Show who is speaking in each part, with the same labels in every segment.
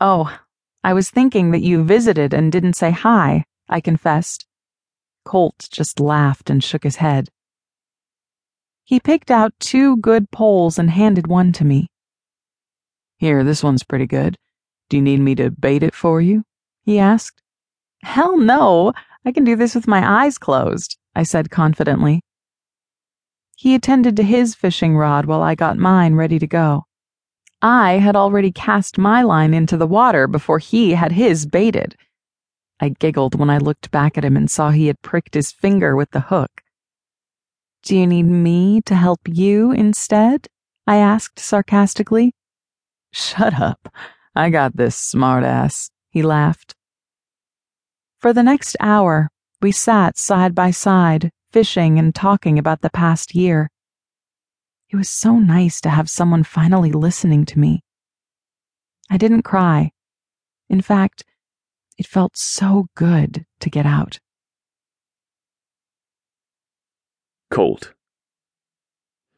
Speaker 1: Oh, I was thinking that you visited and didn't say hi, I confessed. Colt just laughed and shook his head. He picked out two good poles and handed one to me.
Speaker 2: Here, this one's pretty good. Do you need me to bait it for you? he asked.
Speaker 1: Hell no! I can do this with my eyes closed, I said confidently. He attended to his fishing rod while I got mine ready to go. I had already cast my line into the water before he had his baited. I giggled when I looked back at him and saw he had pricked his finger with the hook. Do you need me to help you instead? I asked sarcastically.
Speaker 2: Shut up. I got this, smartass, he laughed.
Speaker 1: For the next hour, we sat side by side, fishing and talking about the past year. It was so nice to have someone finally listening to me. I didn't cry. In fact, it felt so good to get out.
Speaker 3: Colt.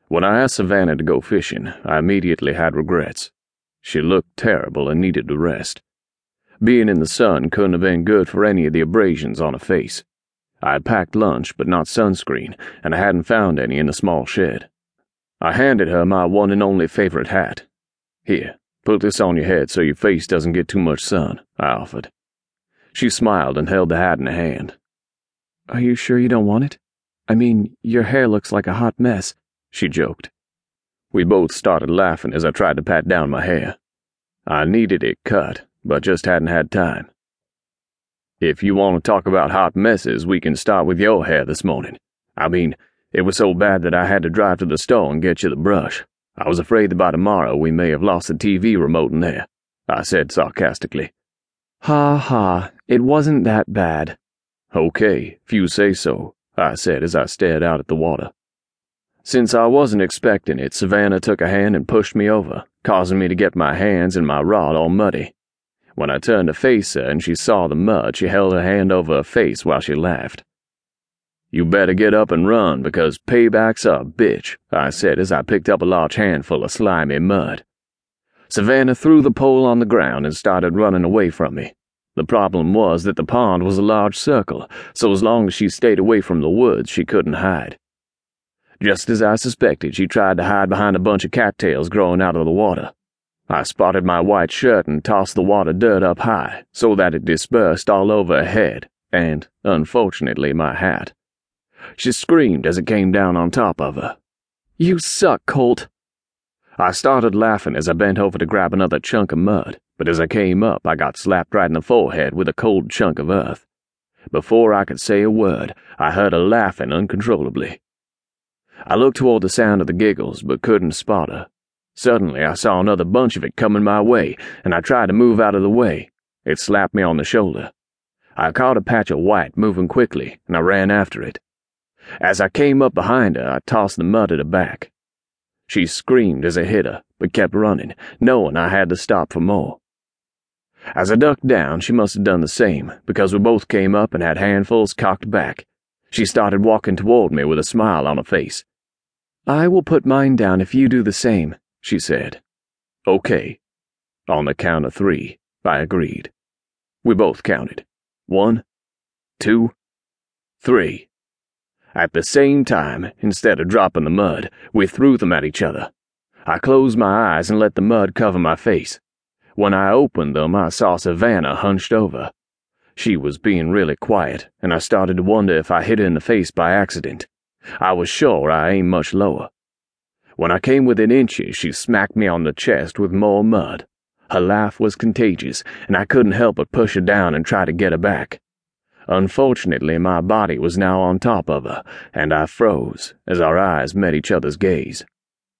Speaker 3: When I asked Savanna to go fishing, I immediately had regrets. She looked terrible and needed a rest. Being in the sun couldn't have been good for any of the abrasions on her face. I had packed lunch, but not sunscreen, and I hadn't found any in the small shed. I handed her my one and only favorite hat. Here, put this on your head so your face doesn't get too much sun, I offered. She smiled and held the hat in her hand.
Speaker 4: Are you sure you don't want it? I mean, your hair looks like a hot mess, she joked.
Speaker 3: We both started laughing as I tried to pat down my hair. I needed it cut, but just hadn't had time. If you want to talk about hot messes, we can start with your hair this morning. I mean, it was so bad that I had to drive to the store and get you the brush. I was afraid that by tomorrow we may have lost the TV remote in there, I said sarcastically.
Speaker 4: Ha ha, it wasn't that bad.
Speaker 3: Okay, if you say so, I said as I stared out at the water. Since I wasn't expecting it, Savanna took a hand and pushed me over, causing me to get my hands and my rod all muddy. When I turned to face her and she saw the mud, she held her hand over her face while she laughed. You better get up and run because payback's a bitch, I said as I picked up a large handful of slimy mud. Savanna threw the pole on the ground and started running away from me. The problem was that the pond was a large circle, so as long as she stayed away from the woods, she couldn't hide. Just as I suspected, she tried to hide behind a bunch of cattails growing out of the water. I spotted my white shirt and tossed the water dirt up high so that it dispersed all over her head and, unfortunately, my hat. She screamed as it came down on top of her.
Speaker 4: You suck, Colt.
Speaker 3: I started laughing as I bent over to grab another chunk of mud, but as I came up, I got slapped right in the forehead with a cold chunk of earth. Before I could say a word, I heard her laughing uncontrollably. I looked toward the sound of the giggles, but couldn't spot her. Suddenly, I saw another bunch of it coming my way, and I tried to move out of the way. It slapped me on the shoulder. I caught a patch of white moving quickly, and I ran after it. As I came up behind her, I tossed the mud at her back. She screamed as I hit her, but kept running, knowing I had to stop for more. As I ducked down, she must have done the same, because we both came up and had handfuls cocked back. She started walking toward me with a smile on her face.
Speaker 4: I will put mine down if you do the same, she said.
Speaker 3: Okay. On the count of three, I agreed. We both counted. One, two, three. At the same time, instead of dropping the mud, we threw them at each other. I closed my eyes and let the mud cover my face. When I opened them, I saw Savanna hunched over. She was being really quiet, and I started to wonder if I hit her in the face by accident. I was sure I aimed much lower. When I came within inches, she smacked me on the chest with more mud. Her laugh was contagious, and I couldn't help but push her down and try to get her back. Unfortunately, my body was now on top of her, and I froze as our eyes met each other's gaze.